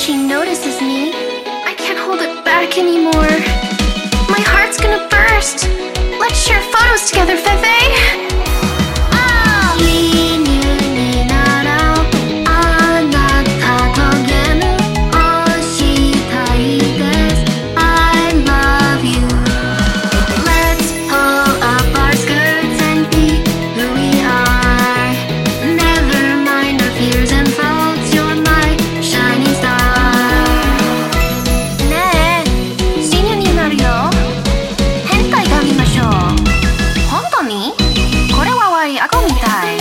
she notices me. I can't hold it back anymore. My heart's gonna burst. Let's share photos together み。